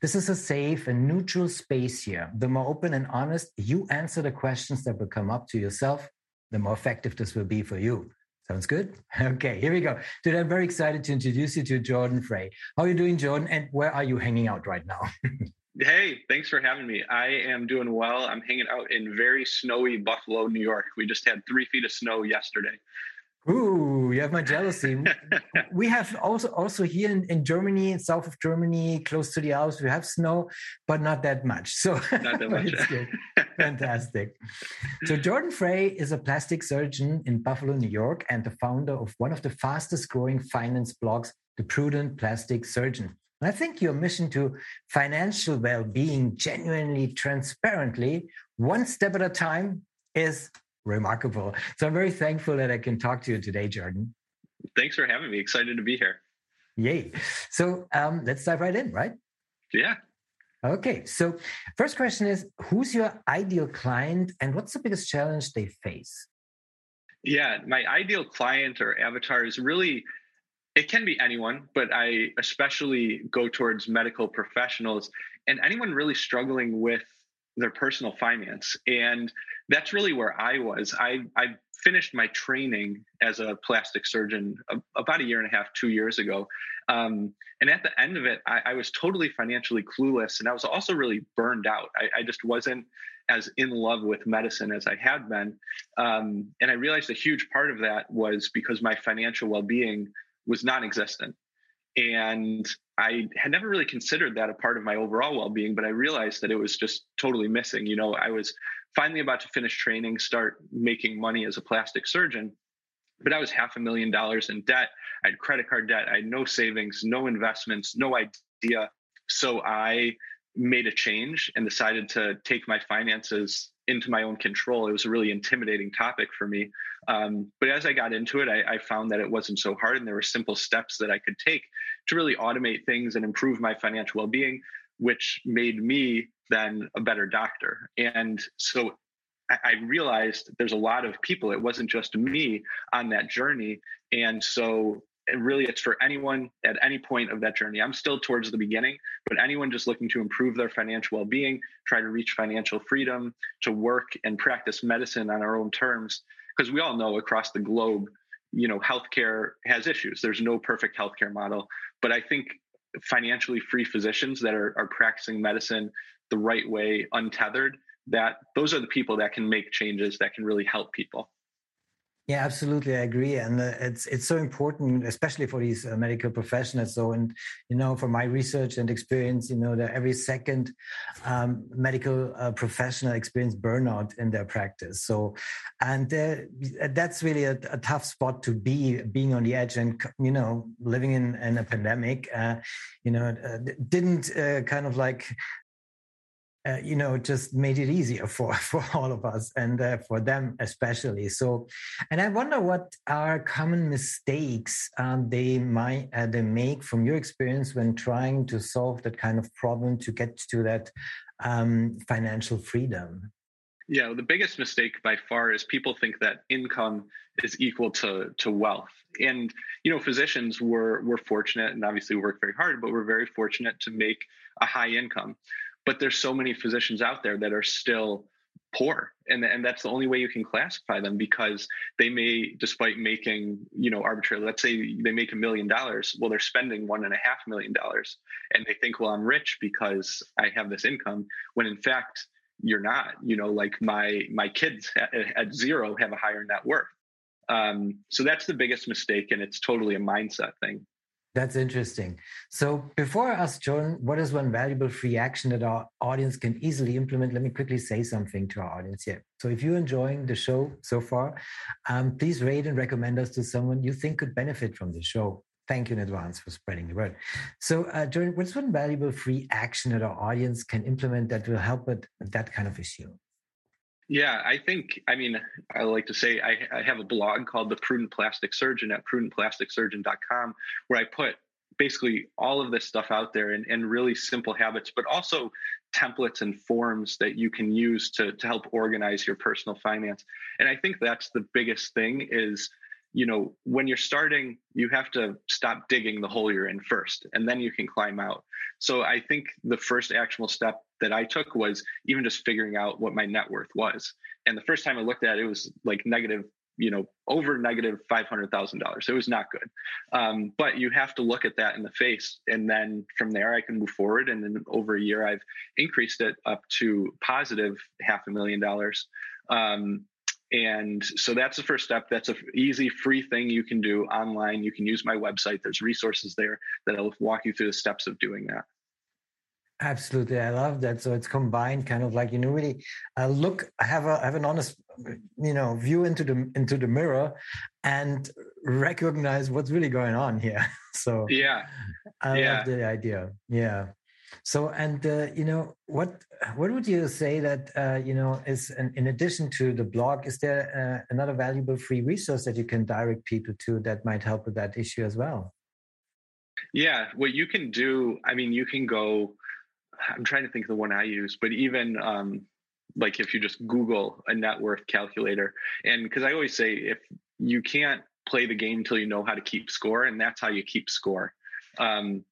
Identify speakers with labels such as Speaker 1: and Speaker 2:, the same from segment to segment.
Speaker 1: This is a safe and neutral space here. The more open and honest you answer the questions that will come up to yourself, the more effective this will be for you. Sounds good? Okay, here we go. Today, I'm very excited to introduce you to Jordan Frey. How are you doing, Jordan? And where are you hanging out right now?
Speaker 2: hey, thanks for having me. I am doing well. I'm hanging out in very snowy Buffalo, New York. We just had three feet of snow yesterday.
Speaker 1: Ooh, you have my jealousy. we have also also here in, in Germany, south of Germany, close to the Alps, we have snow, but not that much. So
Speaker 2: not that much.
Speaker 1: it's good. Fantastic. So Jordan Frey is a plastic surgeon in Buffalo, New York, and the founder of one of the fastest growing finance blogs, The Prudent Plastic Surgeon. And I think your mission to financial well-being genuinely, transparently, one step at a time is remarkable. So I'm very thankful that I can talk to you today, Jordan.
Speaker 2: Thanks for having me. Excited to be here.
Speaker 1: Yay. So um, let's dive right in, right?
Speaker 2: Yeah.
Speaker 1: Okay. So first question is who's your ideal client and what's the biggest challenge they face?
Speaker 2: Yeah, my ideal client or avatar is really it can be anyone, but I especially go towards medical professionals and anyone really struggling with their personal finance. And that's really where I was. I, I finished my training as a plastic surgeon about a year and a half, two years ago. Um, and at the end of it, I, I, was totally financially clueless. And I was also really burned out. I, I just wasn't as in love with medicine as I had been. Um, and I realized a huge part of that was because my financial well being was non existent. And I had never really considered that a part of my overall well being, but I realized that it was just totally missing. You know, I was finally about to finish training, start making money as a plastic surgeon. But I was half a million dollars in debt. I had credit card debt. I had no savings, no investments, no idea. So I made a change and decided to take my finances into my own control. It was a really intimidating topic for me. Um, but as I got into it, I, I, found that it wasn't so hard and there were simple steps that I could take to really automate things and improve my financial well being, which made me then a better doctor. And so I, I realized there's a lot of people. It wasn't just me on that journey. And so really it's for anyone at any point of that journey. I'm still towards the beginning, but anyone just looking to improve their financial well-being, try to reach financial freedom, to work and practice medicine on our own terms because we all know across the globe, you know, healthcare has issues. There's no perfect healthcare model, but I think financially free physicians that are, are practicing medicine the right way, untethered, that those are the people that can make changes that can really help people.
Speaker 1: Yeah, absolutely, I agree, and uh, it's it's so important, especially for these uh, medical professionals. So, and you know, from my research and experience, you know, that every second um, medical uh, professional experience burnout in their practice. So, and uh, that's really a, a, tough spot to be, being on the edge, and you know, living in, in a pandemic. Uh, you know, uh, didn't kind of like uh, you know, just made it easier for, for all of us and uh, for them especially. So, and I wonder what are common mistakes um, they might uh, they make from your experience when trying to solve that kind of problem to get to that um, financial freedom.
Speaker 2: Yeah, the biggest mistake by far is people think that income is equal to to wealth. And you know, physicians were were fortunate and obviously work very hard, but we're very fortunate to make a high income but there's so many physicians out there that are still poor and, and that's the only way you can classify them because they may despite making you know arbitrarily let's say they make a million dollars well they're spending one and a half million dollars and they think well i'm rich because i have this income when in fact you're not you know like my my kids at, at zero have a higher net worth. Um, so that's the biggest mistake and it's totally a mindset thing
Speaker 1: that's interesting. So before I ask John, what is one valuable free action that our audience can easily implement? Let me quickly say something to our audience here. So if you're enjoying the show so far, um, please rate and recommend us to someone you think could benefit from the show. Thank you in advance for spreading the word. So, uh, Jordan, what's one valuable free action that our audience can implement that will help with that kind of issue?
Speaker 2: Yeah, I think, I mean, I like to say I, I have a blog called The Prudent Plastic Surgeon at prudentplasticsurgeon.com where I put basically all of this stuff out there and, and really simple habits, but also templates and forms that you can use to, to help organize your personal finance. And I think that's the biggest thing is, you know, when you're starting, you have to stop digging the hole you're in first, and then you can climb out. So I think the first actual step that I took was even just figuring out what my net worth was. And the first time I looked at it, it was like negative, you know, over negative five hundred thousand dollars. It was not good. Um, but you have to look at that in the face, and then from there I can move forward. And then over a year, I've increased it up to positive half a million dollars. Um, and so that's the first step. That's a easy, free thing you can do online. You can use my website. There's resources there that'll walk you through the steps of doing that.
Speaker 1: Absolutely, I love that. So it's combined, kind of like you know, really uh, look. have a have an honest, you know, view into the into the mirror, and recognize what's really going on here. So
Speaker 2: yeah,
Speaker 1: I
Speaker 2: yeah.
Speaker 1: love the idea. Yeah. So and uh, you know what what would you say that uh, you know is an, in addition to the blog, is there uh, another valuable free resource that you can direct people to that might help with that issue as well?
Speaker 2: Yeah, what you can do, I mean, you can go I'm trying to think of the one I use, but even um, like if you just Google a net worth calculator, and because I always say if you can't play the game until you know how to keep score, and that's how you keep score. Um,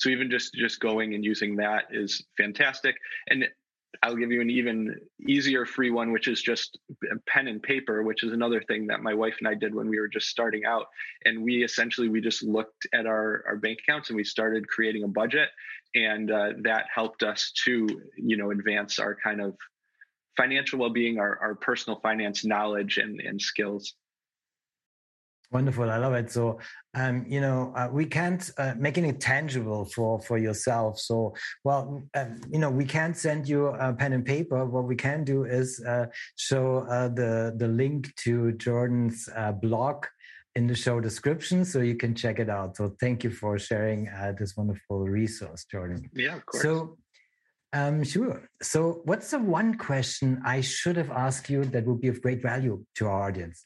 Speaker 2: so even just just going and using that is fantastic. And I'll give you an even easier free one, which is just pen and paper, which is another thing that my wife and I did when we were just starting out. And we essentially we just looked at our our bank accounts and we started creating a budget, and uh, that helped us to you know advance our kind of financial well-being, our our personal finance knowledge and and skills.
Speaker 1: Wonderful, I love it. So, um, you know, uh, we can't uh, making it tangible for for yourself. So, well, um, you know, we can't send you a pen and paper. What we can do is uh, show uh, the the link to Jordan's uh, blog in the show description, so you can check it out. So, thank you for sharing uh, this wonderful resource, Jordan.
Speaker 2: Yeah, of course.
Speaker 1: So. Um, sure. So, what's the one question I should have asked you that would be of great value to our audience?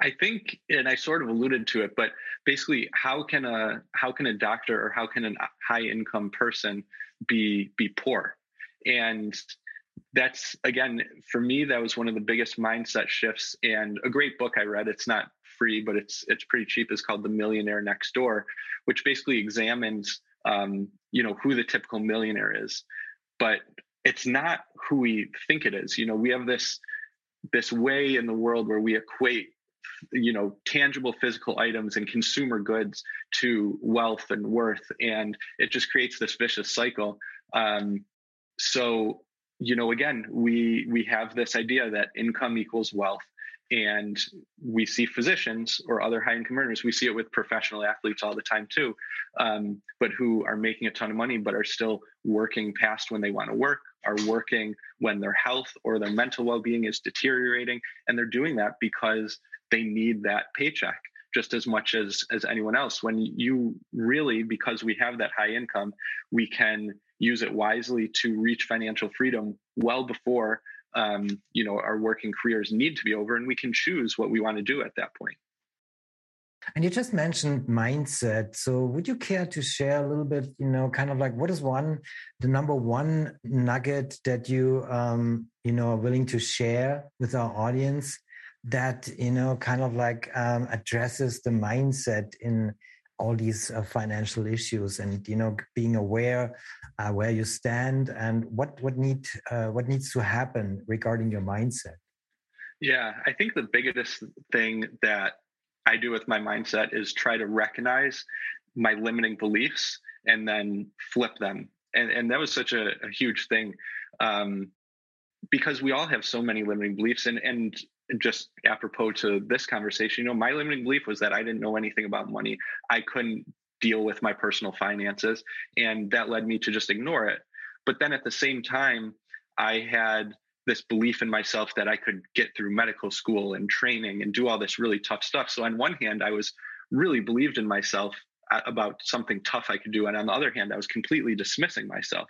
Speaker 2: I think, and I sort of alluded to it, but basically, how can a how can a doctor or how can a high income person be be poor? And that's again for me that was one of the biggest mindset shifts and a great book I read. It's not free, but it's it's pretty cheap. is called The Millionaire Next Door, which basically examines um, you know who the typical millionaire is, but it's not who we think it is. You know, we have this this way in the world where we equate you know tangible physical items and consumer goods to wealth and worth and it just creates this vicious cycle. Um, so you know again we we have this idea that income equals wealth and we see physicians or other high income earners we see it with professional athletes all the time too um, but who are making a ton of money but are still working past when they want to work are working when their health or their mental well-being is deteriorating and they're doing that because they need that paycheck just as much as as anyone else. When you really because we have that high income we can use it wisely to reach financial freedom well before um, you know our working careers need to be over and we can choose what we want to do at that point
Speaker 1: and you just mentioned mindset. So would you care to share a little bit, you know, kind of like what is one, the number one nugget that you, um, you know, are willing to share with our audience that you know kind of like um, addresses the mindset in all these uh, financial issues and you know being aware uh, where you stand and what what need uh, what needs to happen regarding your mindset
Speaker 2: yeah i think the biggest thing that i do with my mindset is try to recognize my limiting beliefs and then flip them and and that was such a, a huge thing um, because we all have so many limiting beliefs and and just apropos to this conversation, you know, my limiting belief was that I didn't know anything about money. I couldn't deal with my personal finances. And that led me to just ignore it. But then at the same time, I had this belief in myself that I could get through medical school and training and do all this really tough stuff. So on one hand, I was really believed in myself. about something tough I could do. And on the other hand, I was completely dismissing myself.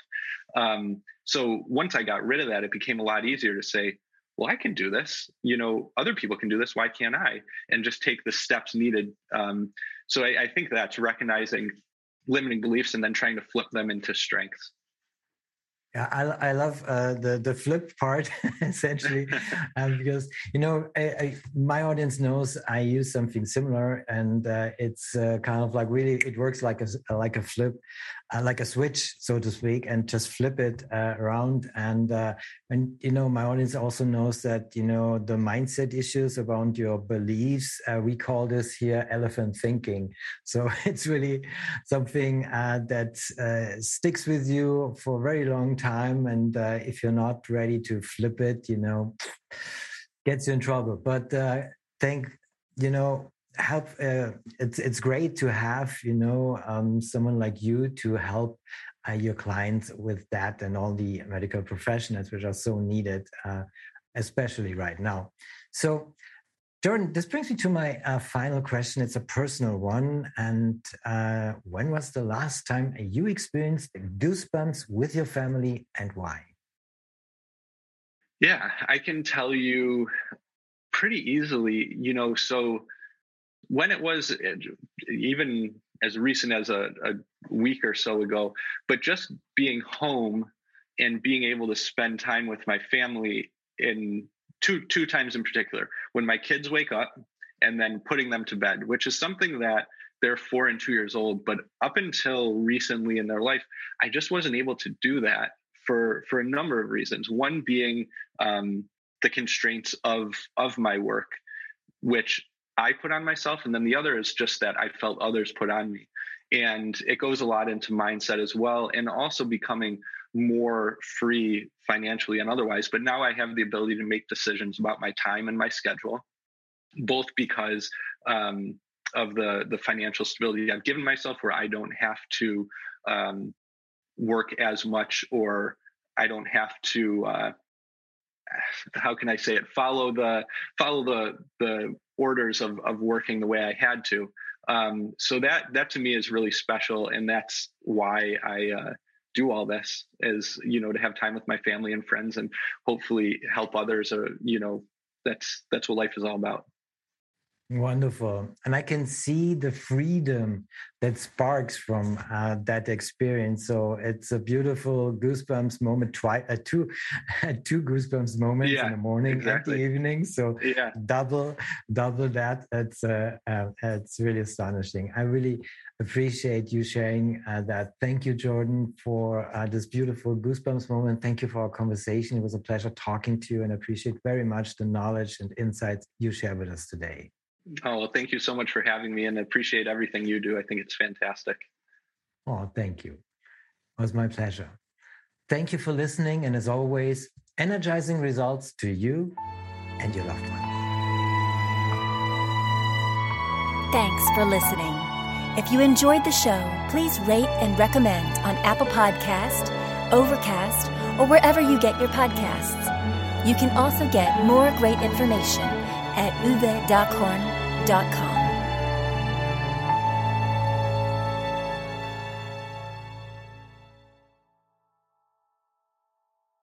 Speaker 2: Um, so once I got rid of that, it became a lot easier to say, well, I can do this. You know, other people can do this. Why can't I? And just take the steps needed. Um, so I, I think that's recognizing limiting beliefs and then trying to flip them into strengths.
Speaker 1: Yeah, I, I love uh, the the flip part essentially um, because you know I, I, my audience knows I use something similar and uh, it's uh, kind of like really it works like a like a flip uh, like a switch so to speak and just flip it uh, around. And uh, and you know my audience also knows that you know the mindset issues around your beliefs we call this here elephant thinking. So it's really something that sticks with you for a very long time. And uh, if you're not ready to flip it you know gets you in trouble. But uh, think you know help uh, it's it's great to have you know um, someone like you to help uh, your clients with that and all the medical professionals which are so needed uh, especially right now so Jordan, this brings me to my uh, final question. It's a personal one. And uh, when was the last time you experienced goosebumps with your family and why?
Speaker 2: Yeah, I can tell you pretty easily, you know, so when it was even as recent as a, a week or so ago, but just being home and being able to spend time with my family in two two times in particular when my kids wake up and then putting them to bed which is something that they're four and two years old but up until recently in their life i just wasn't able to do that for for a number of reasons. One being um, the constraints of of my work which i put on myself and then the other is just that i felt others put on me and it goes a lot into mindset as well and also becoming more free financially and otherwise. But now I have the ability to make decisions about my time and my schedule, both because um, of the the financial stability I've given myself, where I don't have to um, work as much, or I don't have to. Uh, how can I say it? Follow the follow the the orders of of working the way I had to. Um, so that that to me is really special, and that's why I uh, do all this is you know to have time with my family and friends and hopefully help others or you know that's that's what life is all about
Speaker 1: Wonderful. And I can see the freedom that sparks from uh, that experience. So it's a beautiful goosebumps moment, twice, uh, two, two goosebumps moments yeah, in the morning exactly. and the evening. So yeah. double, double that. It's, uh, uh, it's really astonishing. I really appreciate you sharing uh, that. Thank you, Jordan, for uh, this beautiful goosebumps moment. Thank you for our conversation. It was a pleasure talking to you and I appreciate very much the knowledge and insights you share with us today.
Speaker 2: Oh, well, thank you so much for having me and I appreciate everything you do. I think it's fantastic.
Speaker 1: Oh, thank you. It was my pleasure. Thank you for listening. And as always, energizing results to you and your loved ones.
Speaker 3: Thanks for listening. If you enjoyed the show, please rate and recommend on Apple Podcast, Overcast, or wherever you get your podcasts. You can also get more great information at uwedockhorn.com.